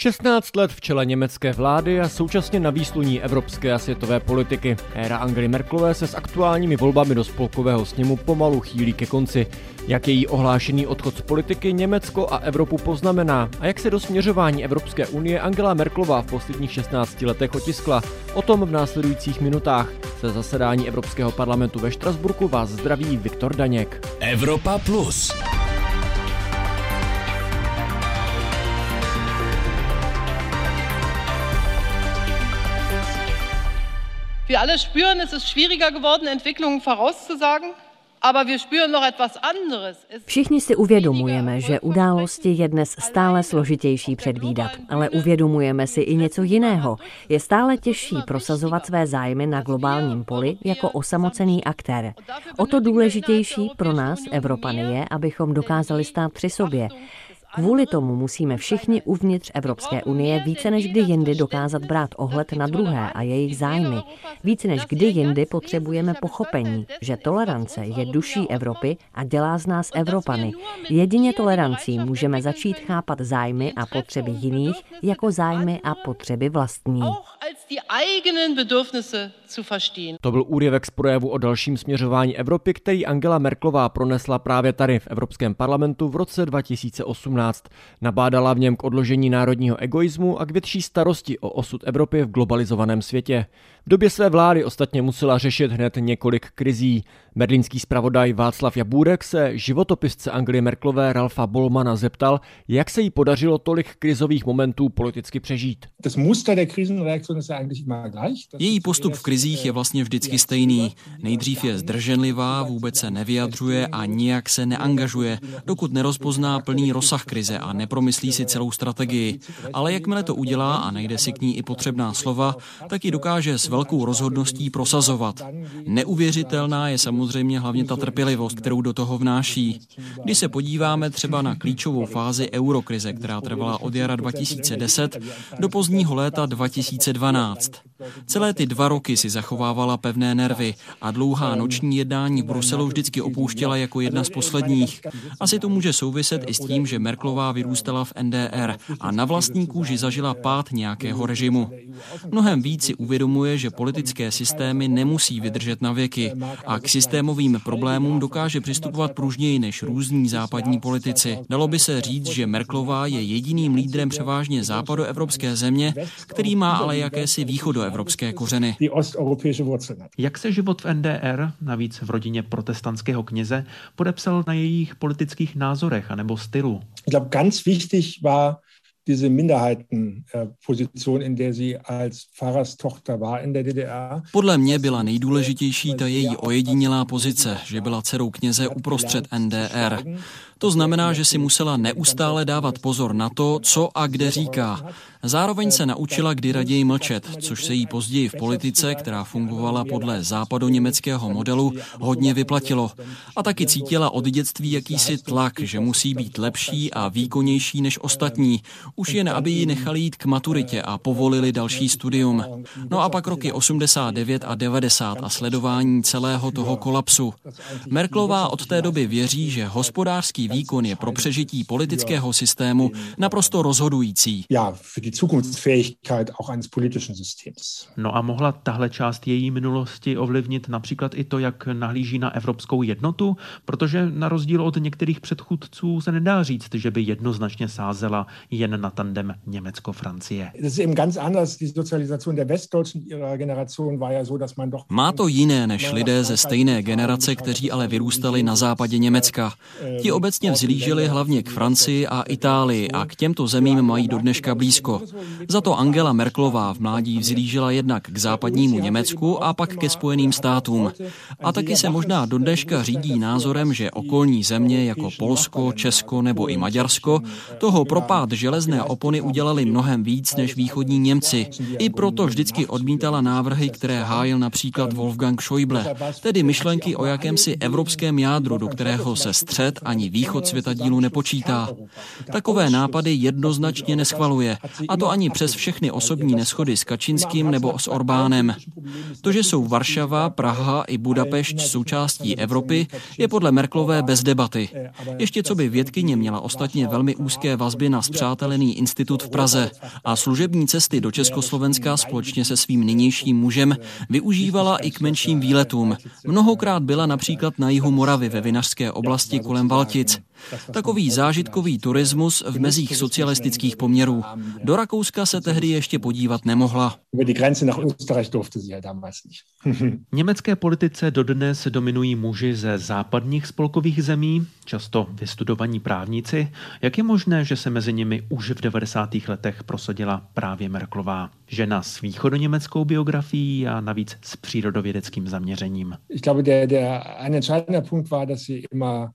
16 let v čele německé vlády a současně na výsluní evropské a světové politiky. Éra Angely Merkelové se s aktuálními volbami do spolkového sněmu pomalu chýlí ke konci. Jak její ohlášený odchod z politiky Německo a Evropu poznamená a jak se do směřování Evropské unie Angela Merklová v posledních 16 letech otiskla, o tom v následujících minutách. Se zasedání Evropského parlamentu ve Štrasburku vás zdraví Viktor Daněk. Evropa Plus. Wir alle spüren, es ist schwieriger geworden, Entwicklungen vorauszusagen. Všichni si uvědomujeme, že události je dnes stále složitější předvídat, ale uvědomujeme si i něco jiného. Je stále těžší prosazovat své zájmy na globálním poli jako osamocený aktér. O to důležitější pro nás, Evropany, je, abychom dokázali stát při sobě. Kvůli tomu musíme všichni uvnitř Evropské unie více než kdy jindy dokázat brát ohled na druhé a jejich zájmy. Více než kdy jindy potřebujeme pochopení, že tolerance je duší Evropy a dělá z nás Evropany. Jedině tolerancí můžeme začít chápat zájmy a potřeby jiných jako zájmy a potřeby vlastní. To byl úryvek z projevu o dalším směřování Evropy, který Angela Merklová pronesla právě tady v Evropském parlamentu v roce 2018. Nabádala v něm k odložení národního egoismu a k větší starosti o osud Evropy v globalizovaném světě. V době své vlády ostatně musela řešit hned několik krizí. Berlínský zpravodaj Václav Jabůrek se životopisce Anglie Merklové Ralfa Bolmana zeptal, jak se jí podařilo tolik krizových momentů politicky přežít. Její postup v krizích je vlastně vždycky stejný. Nejdřív je zdrženlivá, vůbec se nevyjadřuje a nijak se neangažuje, dokud nerozpozná plný rozsah krize a nepromyslí si celou strategii. Ale jakmile to udělá a najde si k ní i potřebná slova, tak ji dokáže s velkou rozhodností prosazovat. Neuvěřitelná je samozřejmě hlavně ta trpělivost, kterou do toho vnáší. Když se podíváme třeba na klíčovou fázi eurokrize, která trvala od jara 2010 do pozdního léta 2012. Celé ty dva roky si zachovávala pevné nervy a dlouhá noční jednání v Bruselu vždycky opouštěla jako jedna z posledních. Asi to může souviset i s tím, že Merklová vyrůstala v NDR a na vlastní kůži zažila pád nějakého režimu. Mnohem víc si uvědomuje, že politické systémy nemusí vydržet na věky a k systémovým problémům dokáže přistupovat pružněji než různí západní politici. Dalo by se říct, že Merklová je jediným lídrem převážně západoevropské země, který má ale jakési východoevropské kořeny. Jak se život v NDR, navíc v rodině protestantského kněze, podepsal na jejich politických názorech anebo stylu? Ich glaube, ganz wichtig war diese Minderheitenposition, in der sie als Pfarrerstochter war in der DDR. Podle mě byla nejdůležitější ta její ojedinělá pozice, že byla dcerou kněze uprostřed NDR. To znamená, že si musela neustále dávat pozor na to, co a kde říká. Zároveň se naučila kdy raději mlčet, což se jí později v politice, která fungovala podle západoněmeckého modelu, hodně vyplatilo. A taky cítila od dětství jakýsi tlak, že musí být lepší a výkonnější než ostatní. Už jen, aby ji nechali jít k maturitě a povolili další studium. No a pak roky 89 a 90 a sledování celého toho kolapsu. Merklová od té doby věří, že hospodářský výkon je pro přežití politického systému naprosto rozhodující. No a mohla tahle část její minulosti ovlivnit například i to, jak nahlíží na evropskou jednotu? Protože na rozdíl od některých předchůdců se nedá říct, že by jednoznačně sázela jen na tandem Německo-Francie. Má to jiné než lidé ze stejné generace, kteří ale vyrůstali na západě Německa. Ti obecně obecně vzlíželi hlavně k Francii a Itálii a k těmto zemím mají do dneška blízko. Za to Angela Merklová v mládí vzlížela jednak k západnímu Německu a pak ke Spojeným státům. A taky se možná do dneška řídí názorem, že okolní země jako Polsko, Česko nebo i Maďarsko toho propád železné opony udělali mnohem víc než východní Němci. I proto vždycky odmítala návrhy, které hájil například Wolfgang Schäuble, tedy myšlenky o jakémsi evropském jádru, do kterého se střed ani východ světa dílu nepočítá. Takové nápady jednoznačně neschvaluje, a to ani přes všechny osobní neschody s Kačinským nebo s Orbánem. To, že jsou Varšava, Praha i Budapešť součástí Evropy, je podle Merklové bez debaty. Ještě co by vědkyně měla ostatně velmi úzké vazby na zpřátelené vymyslený institut v Praze a služební cesty do Československa společně se svým nynějším mužem využívala i k menším výletům. Mnohokrát byla například na jihu Moravy ve vinařské oblasti kolem Valtic. Takový zážitkový turismus v mezích socialistických poměrů. Do Rakouska se tehdy ještě podívat nemohla. Německé politice dodnes dominují muži ze západních spolkových zemí, často vystudovaní právníci. Jak je možné, že se mezi nimi už v 90. letech prosadila právě Merklová? Žena s východoněmeckou biografií a navíc s přírodovědeckým zaměřením. Ich glaube, der, der ein entscheidender Punkt war, dass sie immer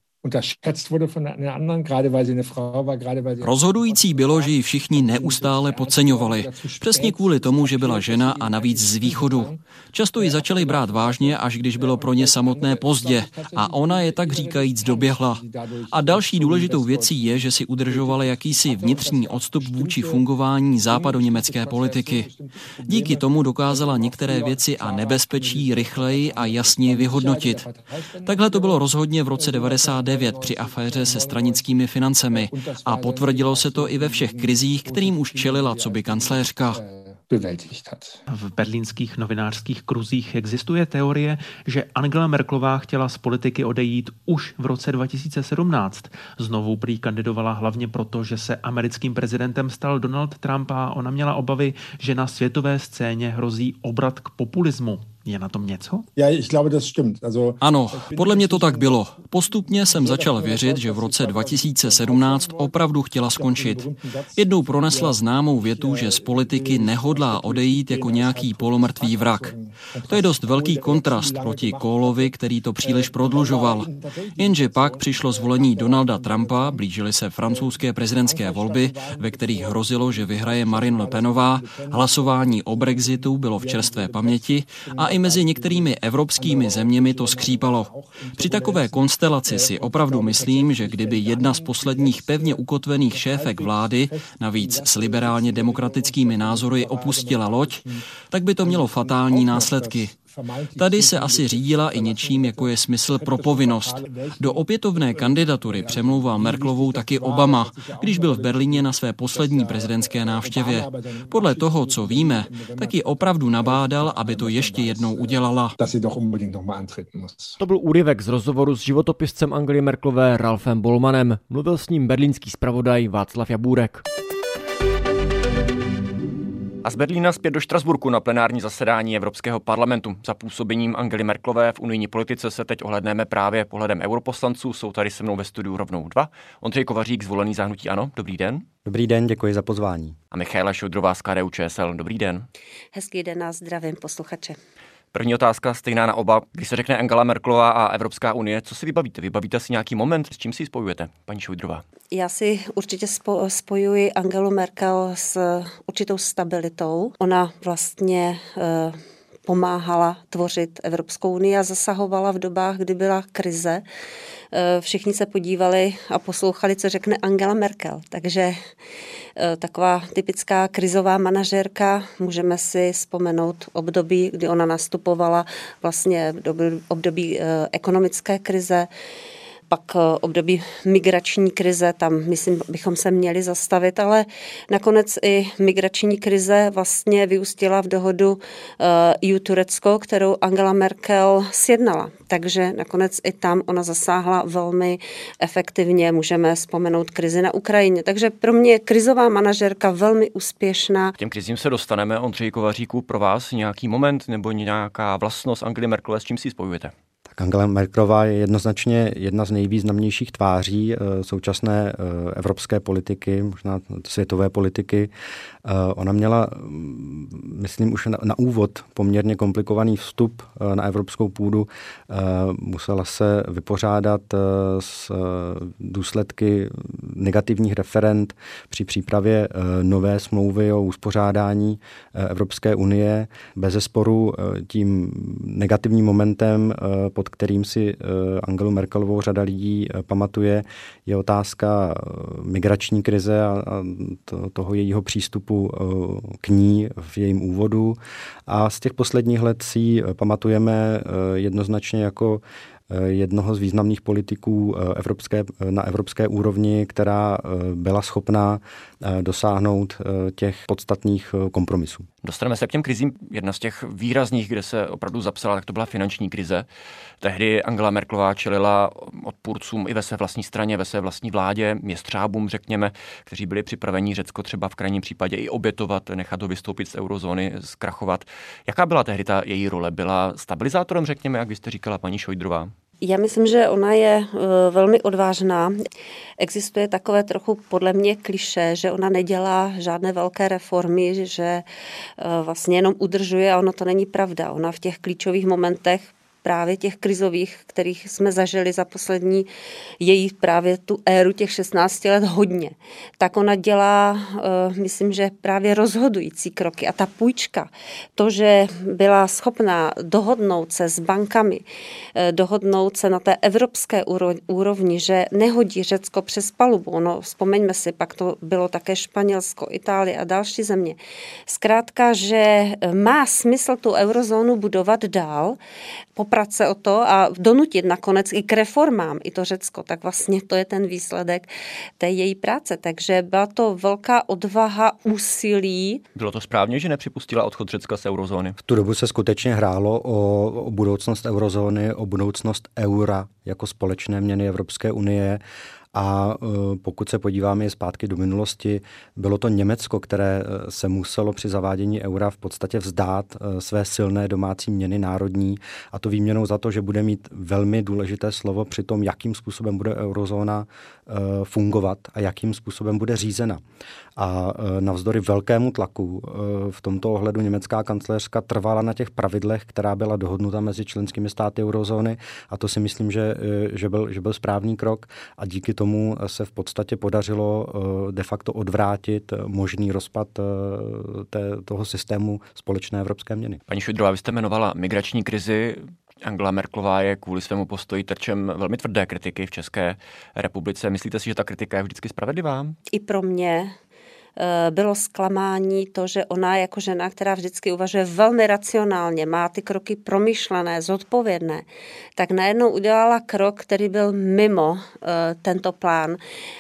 Rozhodující bylo, že ji všichni neustále podceňovali. Přesně kvůli tomu, že byla žena a navíc z východu. Často ji začali brát vážně, až když bylo pro ně samotné pozdě. A ona je tak říkajíc doběhla. A další důležitou věcí je, že si udržovala jakýsi vnitřní odstup vůči fungování západoněmecké politiky. Díky tomu dokázala některé věci a nebezpečí rychleji a jasněji vyhodnotit. Takhle to bylo rozhodně v roce 99 2009 při aféře se stranickými financemi a potvrdilo se to i ve všech krizích, kterým už čelila co by kancléřka. V berlínských novinářských kruzích existuje teorie, že Angela Merklová chtěla z politiky odejít už v roce 2017. Znovu prý kandidovala hlavně proto, že se americkým prezidentem stal Donald Trump a ona měla obavy, že na světové scéně hrozí obrat k populismu. Je na tom něco? Ja, ich glaube, das stimmt. Also, ano, podle mě to tak bylo. Postupně jsem začal věřit, že v roce 2017 opravdu chtěla skončit. Jednou pronesla známou větu, že z politiky nehodlá odejít jako nějaký polomrtvý vrak. To je dost velký kontrast proti Kohlovi, který to příliš prodlužoval. Jenže pak přišlo zvolení Donalda Trumpa, blížily se francouzské prezidentské volby, ve kterých hrozilo, že vyhraje Marine Le Penová, hlasování o Brexitu bylo v čerstvé paměti a i mezi některými evropskými zeměmi to skřípalo. Při takové konstelaci si opravdu myslím, že kdyby jedna z posledních pevně ukotvených šéfek vlády, navíc s liberálně demokratickými názory, opustila loď, tak by to mělo fatální následky. Tady se asi řídila i něčím, jako je smysl pro povinnost. Do opětovné kandidatury přemlouval Merklovou taky Obama, když byl v Berlíně na své poslední prezidentské návštěvě. Podle toho, co víme, tak ji opravdu nabádal, aby to ještě jednou udělala. To byl úryvek z rozhovoru s životopiscem Angely Merklové Ralfem Bolmanem. Mluvil s ním berlínský zpravodaj Václav Jabůrek. A z Berlína zpět do Štrasburku na plenární zasedání Evropského parlamentu. Za působením Angely Merklové v unijní politice se teď ohledneme právě pohledem europoslanců. Jsou tady se mnou ve studiu rovnou dva. Ondřej Kovařík, zvolený zahnutí Ano. Dobrý den. Dobrý den, děkuji za pozvání. A Michaela Šodrová z KDU ČSL. Dobrý den. Hezký den a zdravím posluchače. První otázka stejná na oba. Když se řekne Angela Merklová a Evropská unie, co si vybavíte? Vybavíte si nějaký moment, s čím si ji spojujete, paní Šojdrová? Já si určitě spojuji Angelu Merkel s určitou stabilitou. Ona vlastně uh, pomáhala tvořit Evropskou unii a zasahovala v dobách, kdy byla krize. Eh, všichni se podívali a poslouchali, co řekne Angela Merkel. Takže eh, taková typická krizová manažérka, můžeme si vzpomenout období, kdy ona nastupovala vlastně v období eh, ekonomické krize, pak eh, období migrační krize, tam myslím, bychom se měli zastavit, ale nakonec i migrační krize vlastně vyústila v dohodu eh, kterou Angela Merkel sjednala. Takže nakonec i tam ona zasáhla velmi efektivně, můžeme vzpomenout krizi na Ukrajině. Takže pro mě je krizová manažerka velmi úspěšná. K těm krizím se dostaneme. Ondřej Kovaříku, pro vás nějaký moment nebo nějaká vlastnost Angely Merkelové, s čím si spojujete? Angela Merkelová je jednoznačně jedna z nejvýznamnějších tváří eh, současné eh, evropské politiky, možná světové politiky. Eh, ona měla, mm, myslím, už na, úvod poměrně komplikovaný vstup na evropskou půdu. Musela se vypořádat s důsledky negativních referent při přípravě nové smlouvy o uspořádání Evropské unie. Bez sporu tím negativním momentem pod kterým si eh, Angelu Merkelovou řada lidí eh, pamatuje, je otázka eh, migrační krize a toho jejího přístupu k ní v jejím úvodu. A z těch posledních let si pamatujeme jednoznačně jako jednoho z významných politiků evropské, na evropské úrovni, která byla schopná dosáhnout těch podstatných kompromisů. Dostaneme se k těm krizím. Jedna z těch výrazných, kde se opravdu zapsala, tak to byla finanční krize. Tehdy Angela Merklová čelila odpůrcům i ve své vlastní straně, ve své vlastní vládě, městřábům, řekněme, kteří byli připraveni Řecko třeba v krajním případě i obětovat, nechat ho vystoupit z eurozóny, zkrachovat. Jaká byla tehdy ta její role? Byla stabilizátorem, řekněme, jak byste říkala paní Šojdrová? Já myslím, že ona je eh, velmi odvážná. Existuje takové trochu podle mě kliše, že ona nedělá žádné velké reformy, že eh, vlastně jenom udržuje a ono to není pravda. Ona v těch klíčových momentech právě těch krizových, kterých jsme zažili za poslední její právě tu éru těch 16 let hodně, tak ona dělá, eh, myslím, že právě rozhodující kroky. A ta půjčka, to, že byla schopná dohodnout se s bankami, eh, dohodnout se na té evropské úrovni, že nehodí Řecko přes palubu. No, vzpomeňme si, pak to bylo také Španělsko, Itálie a další země. Zkrátka, že má smysl tu eurozónu budovat dál, poprat se o to a donutit nakonec i k reformám i to Řecko, tak vlastně to je ten výsledek té její práce. Takže byla to velká odvaha, úsilí. Bylo to správně, že nepřipustila odchod Řecka z eurozóny? V tu dobu se skutečně hrálo o, o budoucnost eurozóny, o budoucnost eura jako společné měny Evropské unie a e, pokud se podíváme zpátky do minulosti, bylo to Německo, které e, se muselo při zavádění eura v podstatě vzdát e, své silné domácí měny národní a to výměnou za to, že bude mít velmi důležité slovo při tom, jakým způsobem bude eurozóna fungovat a jakým způsobem bude řízena. A navzdory velkému tlaku v tomto ohledu německá kancléřka trvala na těch pravidlech, která byla dohodnuta mezi členskými státy eurozóny a to si myslím, že, že, byl, že byl správný krok a díky tomu se v podstatě podařilo de facto odvrátit možný rozpad té, toho systému společné evropské měny. Paní Švidrová, vy jste jmenovala migrační krizi. Angela Merklová je kvůli svému postoji terčem velmi tvrdé kritiky v České republice. Myslíte si, že ta kritika je vždycky spravedlivá? I pro mě bylo zklamání to, že ona jako žena, která vždycky uvažuje velmi racionálně, má ty kroky promyšlené, zodpovědné, tak najednou udělala krok, který byl mimo eh, tento plán.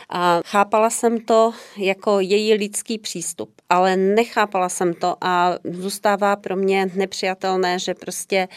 A chápala jsem to jako její lidský přístup, ale nechápala jsem to a zůstává pro mě nepřijatelné, že prostě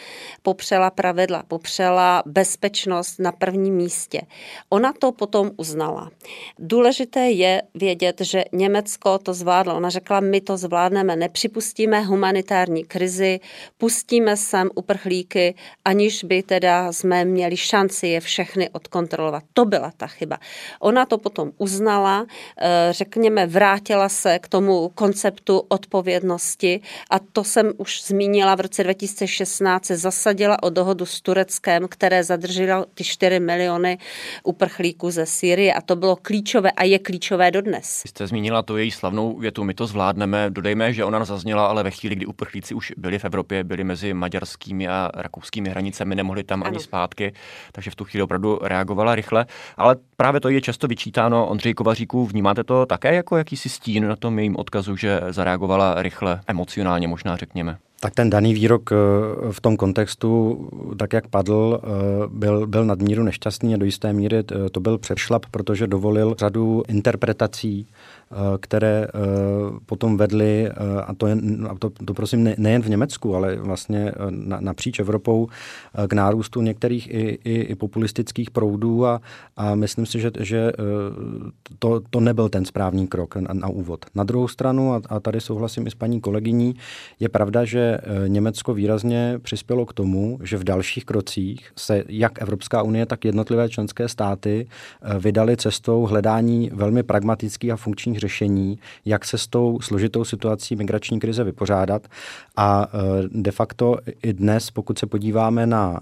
popřela pravidla, popřela bezpečnost na prvním místě. Ona to potom uznala. Důležité je vědět, že Německo Německo to zvládlo. Ona řekla, my to zvládneme, nepřipustíme humanitární krizi, pustíme sem uprchlíky, aniž by teda jsme měli šanci je všechny odkontrolovat. To byla ta chyba. Ona to potom uznala, eh, řekněme, vrátila se k tomu konceptu odpovědnosti a to jsem už zmínila v roce 2016, se zasadila o dohodu s Tureckem, které zadrželo ty 4 miliony uprchlíků ze Sýrie a to bylo klíčové a je klíčové dodnes. Jste zmínila to její slavnou větu, my to zvládneme. Dodejme, že ona zazněla, ale ve chvíli, kdy uprchlíci už byli v Evropě, byli mezi maďarskými a rakouskými hranicemi, nemohli tam ano. ani zpátky, takže v tu chvíli opravdu reagovala rychle. Ale právě to je často vyčítáno Ondřej Kovaříků. Vnímáte to také jako jakýsi stín na tom jejím odkazu, že zareagovala rychle, emocionálně možná řekněme? Tak ten daný výrok eh, v tom kontextu, tak jak padl, eh, byl, byl nadmíru nešťastný a do jisté míry eh, to byl přešlap, protože dovolil řadu interpretací které potom vedly, a to, je, a to, to prosím nejen v Německu, ale vlastně napříč Evropou, k nárůstu některých i, i, i populistických proudů a, a myslím si, že, že to, to nebyl ten správný krok na, na úvod. Na druhou stranu, a, a tady souhlasím i s paní kolegyní, je pravda, že Německo výrazně přispělo k tomu, že v dalších krocích se jak Evropská unie, tak jednotlivé členské státy vydali cestou hledání velmi pragmatických a funkčních řešení, jak se s tou složitou situací migrační krize vypořádat. A e, de facto i dnes, pokud se podíváme na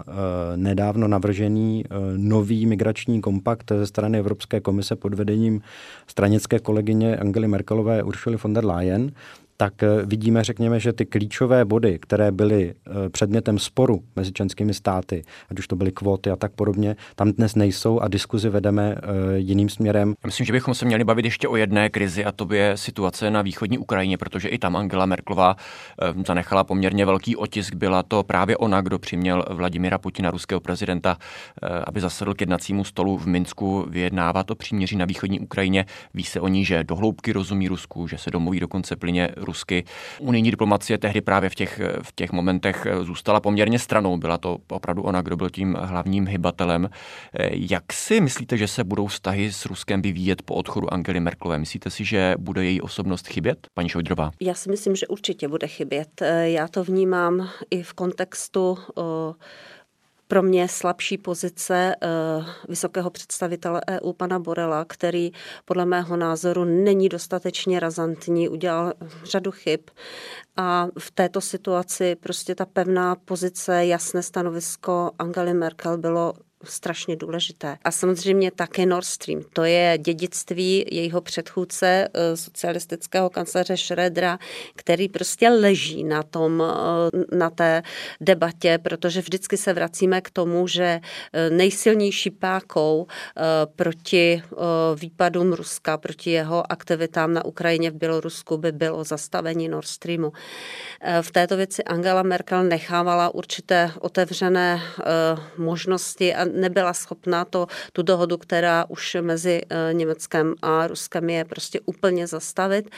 nedávno navržený nový migrační kompakt ze strany Evropské komise pod vedením stranické kolegyně Angely Merkelové Uršuly von der Leyen, tak eh, vidíme, řekněme, že ty klíčové body, které byly eh, předmětem sporu mezi členskými státy, ať už to byly kvóty a tak podobně, tam dnes nejsou a diskuzi vedeme eh, jiným směrem. Myslím, že bychom se měli bavit ještě o jedné krizi a to je situace na východní Ukrajině, protože i tam Angela Merklová zanechala poměrně velký otisk. Byla to právě ona, kdo přiměl Vladimira Putina, ruského prezidenta, aby zasedl k jednacímu stolu v Minsku vyjednávat o příměří na východní Ukrajině. Ví se o ní, že dohloubky rozumí Rusku, že se domluví dokonce plyně rusky. Unijní diplomacie tehdy právě v těch, v těch momentech zůstala poměrně stranou. Byla to opravdu ona, kdo byl tím hlavním hybatelem. Jak si myslíte, že se budou vztahy s Ruskem vyvíjet po odchodu Angely Merkelové? Myslíte si, že bude její osobnost chybět, paní Šojdrová? Já si myslím, že určitě bude chybět. Já to vnímám i v kontextu pro mě slabší pozice eh, vysokého představitele EU pana Borela, který podle mého názoru není dostatečně razantní, udělal řadu chyb a v této situaci prostě ta pevná pozice, jasné stanovisko Angely Merkel bylo strašně důležité. A samozřejmě také Nord Stream. To je dědictví jejího předchůdce, eh, socialistického kancléře Schrödera, který prostě leží na, tom, eh, na té debatě, protože vždycky se vracíme k tomu, že eh, nejsilnější pákou proti výpadům Ruska, proti jeho aktivitám na Ukrajině v Bělorusku by bylo zastavení Nord Streamu. V této věci Angela Merkel nechávala určité otevřené možnosti a nebyla schopná to, tu dohodu, která už mezi eh, Německem a Ruskem je prostě úplně zastavit,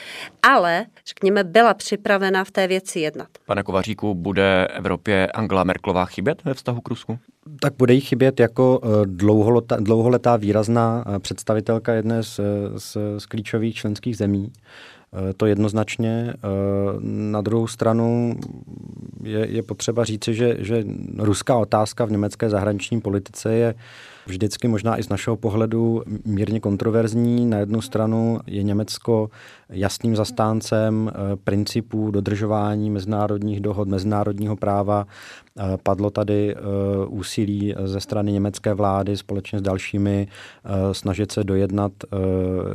ale řekněme byla připravena v té věci jednat. Pane Kovaříku, bude Evropě Angela Merklová chybět ve vztahu k Rusku? Tak bude jí chybět jako eh, dlouholetá, dlouholetá výrazná eh, představitelka jedné z, z, z klíčových členských zemí. To jednoznačně. Na druhou stranu je, je potřeba říci, že, že ruská otázka v německé zahraniční politice je vždycky možná i z našeho pohledu mírně kontroverzní. Na jednu stranu je Německo jasným zastáncem eh, principů dodržování mezinárodních dohod, mezinárodního práva. Eh, padlo tady eh, úsilí ze strany německé vlády společně s dalšími snažit se dojednat,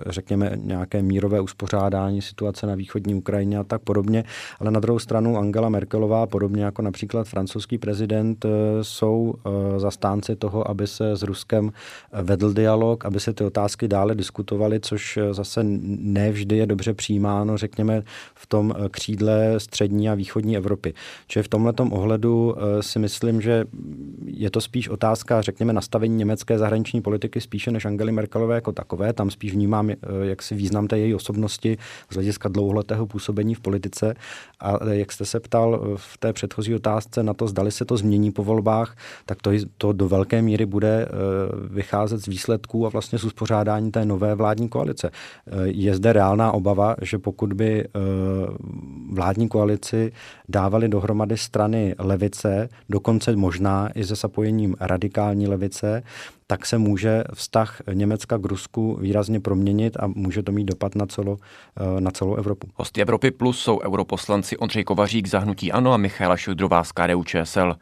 řekněme, nějaké mírové uspořádání situace na východní Ukrajině a tak podobně. Ale na druhou stranu Angela Merkelová, podobně jako například francouzský prezident, jsou zastánci toho, aby se s Ruskem vedl dialog, aby se ty otázky dále diskutovaly, což zase nevždy je dobře přijímáno, řekněme, v tom křídle střední a východní Evropy. Čili v tomhle ohledu eh, si myslím, že je to spíš otázka, řekněme, nastavení německé zahraniční politiky spíše než Angely Merkelové jako takové. Tam spíš vnímám, eh, jak si význam té její osobnosti z hlediska dlouholetého působení v politice. A eh, jak jste se ptal v té předchozí otázce na to, zdali se to změní po volbách, tak to, to do velké míry bude vycházet z výsledků a vlastně z uspořádání té nové vládní koalice. Je zde reálná obava, že pokud by vládní koalici dávali dohromady strany levice, dokonce možná i se zapojením radikální levice, tak se může vztah Německa k Rusku výrazně proměnit a může to mít dopad na, celo, na celou Evropu. Hosty Evropy Plus jsou europoslanci Ondřej Kovařík z Hnutí Ano a Michaela Šojdrová z KDU ČSL.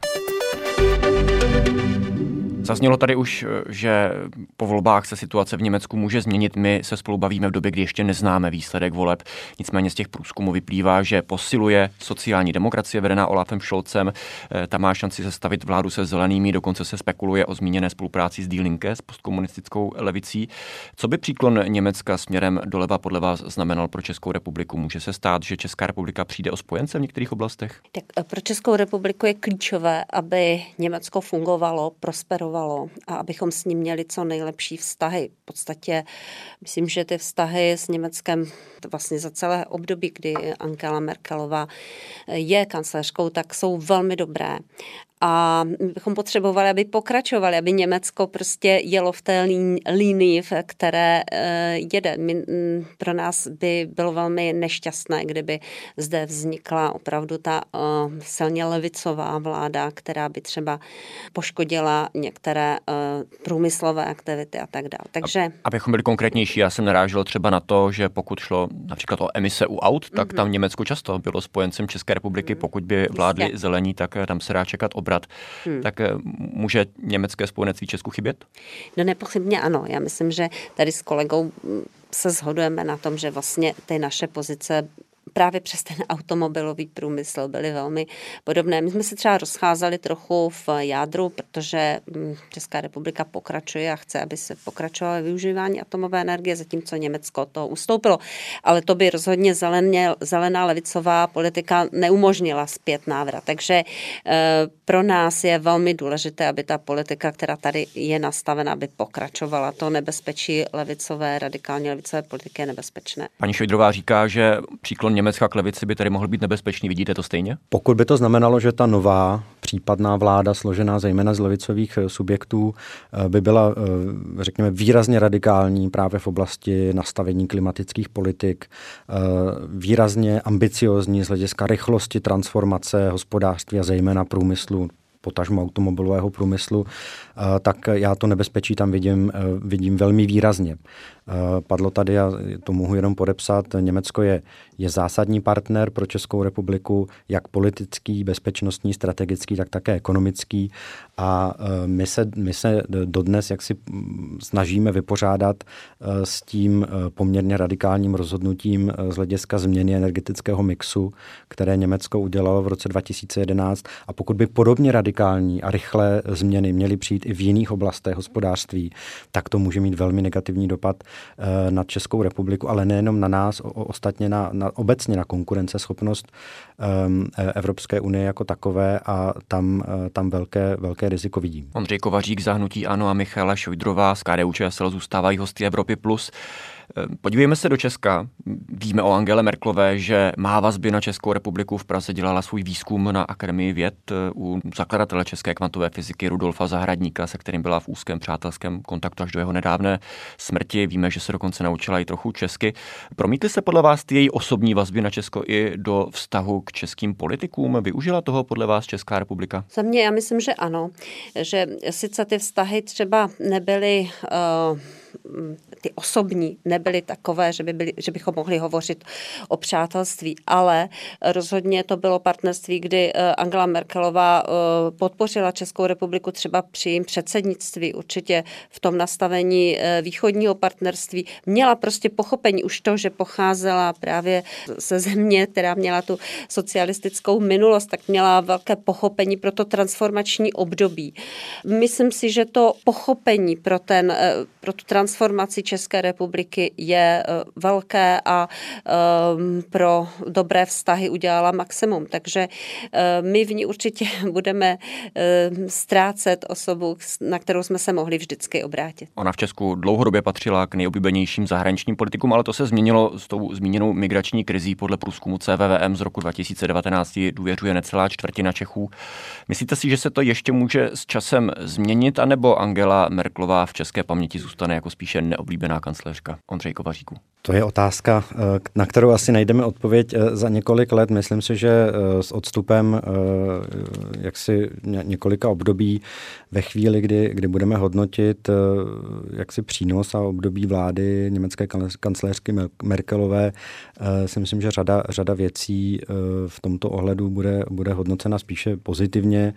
Zaznělo tady už, eh, že po volbách se situace v Německu může změnit. My se spolu bavíme v době, kdy ještě neznáme výsledek voleb. Nicméně z těch průzkumů vyplývá, že posiluje sociální demokracie vedená Olafem Scholzem. Eh, ta má šanci sestavit vládu se zelenými, dokonce se spekuluje o zmíněné spolupráci s Die Linke, s postkomunistickou levicí. Co by příklon Německa směrem doleva podle vás znamenal pro Českou republiku? Může se stát, že Česká republika přijde o spojence v některých oblastech? Tak eh, pro Českou republiku je klíčové, aby Německo fungovalo, prosperovalo fungovalo a abychom s ním měli co nejlepší vztahy. V podstatě myslím, že ty vztahy s Německem vlastně za celé období, kdy Angela Merkelová je kancléřkou, tak jsou velmi dobré a bychom potřebovali, aby pokračovali, aby Německo prostě jelo v té línii, v které eh, jede. My, pro nás by bylo velmi nešťastné, kdyby zde vznikla opravdu ta eh, silně levicová vláda, která by třeba poškodila některé eh, průmyslové aktivity a tak dále. Takže... Abychom byli konkrétnější, já jsem narážel třeba na to, že pokud šlo například o emise u aut, tak mm-hmm. tam Německo často bylo spojencem České republiky. Mm-hmm. Pokud by vládli Jistě. zelení, tak tam se dá čekat obrat obrat, hmm. tak eh, může německé spojenectví Česku chybět? No nepochybně ano. Já myslím, že tady s kolegou mm, se shodujeme na tom, že vlastně ty naše pozice právě přes ten automobilový průmysl byly velmi podobné. My jsme se třeba rozcházeli trochu v jádru, protože hm, Česká republika pokračuje a chce, aby se pokračovalo využívání atomové energie, zatímco Německo to ustoupilo. Ale to by rozhodně zeleně, zelená levicová politika neumožnila zpět návrat. Takže e, pro nás je velmi důležité, aby ta politika, která tady je nastavena, aby pokračovala. To nebezpečí levicové, radikálně levicové politiky je nebezpečné. Paní Šojdrová říká, že příklon Německa k levici by tady mohl být nebezpečný. Vidíte to stejně? Pokud by to znamenalo, že ta nová případná vláda, složená zejména z levicových eh, subjektů, eh, by byla, eh, řekněme, výrazně radikální právě v oblasti nastavení klimatických politik, výrazně ambiciozní z hlediska rychlosti transformace hospodářství a zejména průmyslu potažmo automobilového průmyslu, tak já to nebezpečí tam vidím, vidím velmi výrazně. Eh, padlo tady, a to mohu jenom podepsat, Německo je, je zásadní partner pro Českou republiku, jak politický, bezpečnostní, strategický, tak také ekonomický. A eh, my se, my se dodnes jak si mm, snažíme vypořádat eh, s tím poměrně radikálním rozhodnutím z hlediska změny energetického mixu, které Německo udělalo v roce 2011. A pokud by podobně radikální a rychlé změny měly přijít i v jiných oblastech hospodářství, tak to může mít velmi negativní dopad na Českou republiku, ale nejenom na nás, o, ostatně na, na, obecně na konkurenceschopnost um, Evropské unie jako takové a tam, uh, tam velké, velké riziko vidím. Ondřej Kovařík, zahnutí Ano a Michala Šojdrová z KDU ČSL zůstávají hosty Evropy+. Plus. Podívejme se do Česka. Víme o Angele Merklové, že má vazby na Českou republiku. V Praze dělala svůj výzkum na Akademii věd eh, u zakladatele české kvantové fyziky Rudolfa Zahradníka, se kterým byla v úzkém přátelském kontaktu až do jeho nedávné smrti. Víme, že se dokonce naučila i trochu česky. Promítly se podle vás ty její osobní vazby na Česko i do vztahu k českým politikům? Využila toho podle vás Česká republika? Za mě já myslím, že ano. Že sice ty vztahy třeba nebyly uh ty osobní nebyly takové, že, by byly, že bychom mohli hovořit o přátelství, ale rozhodně to bylo partnerství, kdy eh, Angela Merkelová eh, podpořila Českou republiku třeba při jejím předsednictví, určitě v tom nastavení eh, východního partnerství. Měla prostě pochopení už to, že pocházela právě ze země, která měla tu socialistickou minulost, tak měla velké pochopení pro to transformační období. Myslím si, že to pochopení pro, ten, pro tu transformaci České republiky je eh, velké a ehm, pro dobré vztahy udělala maximum. Takže eh, my v ní určitě budeme ehm, ztrácet osobu, na kterou jsme se mohli vždycky obrátit. Ona v Česku dlouhodobě patřila k nejoblíbenějším zahraničním politikům, ale to se změnilo s tou zmíněnou migrační krizí podle průzkumu CVVM z roku 2019 důvěřuje necelá čtvrtina Čechů. Myslíte si, že se to ještě může s časem změnit, anebo Angela Merklová v české paměti zůstane jako spíše neoblíbená kancléřka Ondřej Kovaříku? To je otázka, eh, na kterou asi najdeme odpověď eh, za několik let. Myslím si, že eh, s odstupem jaksi několika období ve chvíli, kdy, kdy budeme hodnotit jaksi přínos a období vlády německé kancléřky Merkelové, si myslím, že řada, řada věcí v tomto ohledu bude, bude hodnocena spíše pozitivně.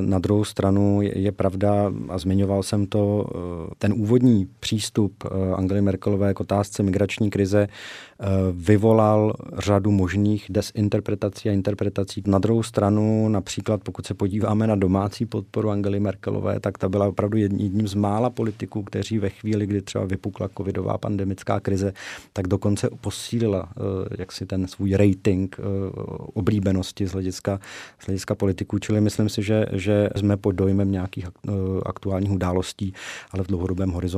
Na druhou stranu je, je pravda, a zmiňoval jsem to, ten úvodní přístup Angely Merkelové k otázce migrační krize eh, vyvolal řadu možných desinterpretací a interpretací. Na druhou stranu, například pokud se podíváme na domácí podporu Angely Merkelové, tak ta byla opravdu jedním z mála politiků, kteří ve chvíli, kdy třeba vypukla covidová pandemická krize, tak dokonce posílila eh, jaksi ten svůj rating eh, oblíbenosti z hlediska, z hlediska politiků. Čili myslím si, že, že jsme pod dojmem nějakých aktuálních událostí, ale v dlouhodobém horizontu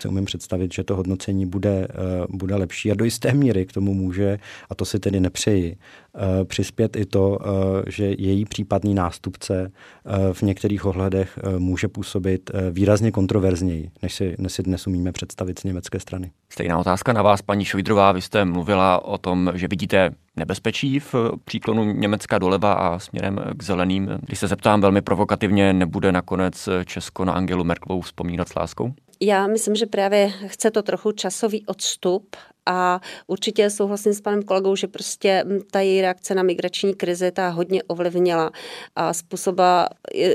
si umím představit, že to hodnocení bude Eh, bude lepší a do jisté míry k tomu může, a to si tedy nepřeji, eh, přispět i to, eh, že její případný nástupce v některých ohledech může působit výrazně kontroverzněji, než si, než si dnes umíme představit z německé strany. Stejná otázka na vás, paní Šojdrová. Vy jste mluvila o tom, že vidíte nebezpečí v příklonu Německa doleva a směrem k zeleným. Když se zeptám velmi provokativně, nebude nakonec Česko na Angelu Merklovou vzpomínat s láskou? Já myslím, že právě chce to trochu časový odstup a určitě souhlasím s panem kolegou, že prostě ta její reakce na migrační krizi ta hodně ovlivnila a způsoba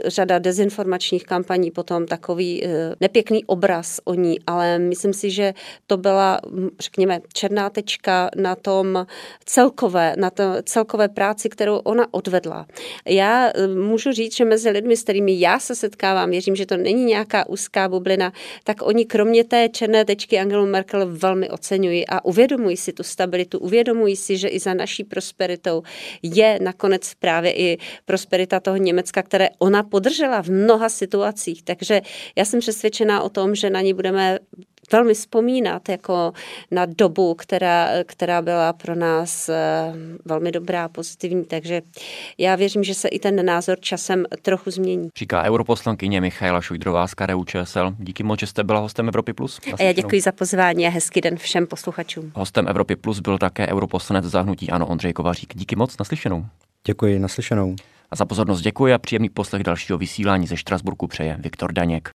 řada dezinformačních kampaní potom takový e, nepěkný obraz o ní, ale myslím si, že to byla, řekněme, černá tečka na tom celkové, na to celkové práci, kterou ona odvedla. Já e, můžu říct, že mezi lidmi, s kterými já se setkávám, věřím, že to není nějaká úzká bublina, tak oni kromě té černé tečky Angelu Merkel velmi oceňují a uvědomují si tu stabilitu, uvědomují si, že i za naší prosperitou je nakonec právě i prosperita toho Německa, které ona podržela v mnoha situacích. Takže já jsem přesvědčená o tom, že na ní budeme velmi vzpomínat jako na dobu, která, která byla pro nás eh, velmi dobrá, pozitivní, takže já věřím, že se i ten názor časem trochu změní. Říká europoslankyně Michaela Šujdrová z KDU ČSL. Díky moc, že jste byla hostem Evropy+. Plus. A já děkuji za pozvání a hezký den všem posluchačům. Hostem Evropy Plus byl také europoslanec zahnutí Ano Ondřej Kovařík. Díky moc, naslyšenou. Děkuji, naslyšenou. A za pozornost děkuji a příjemný poslech dalšího vysílání ze Štrasburku přeje Viktor Daněk.